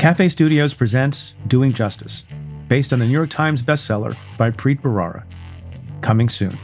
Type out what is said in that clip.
Cafe Studios presents Doing Justice, based on the New York Times bestseller by Preet Bharara. Coming soon.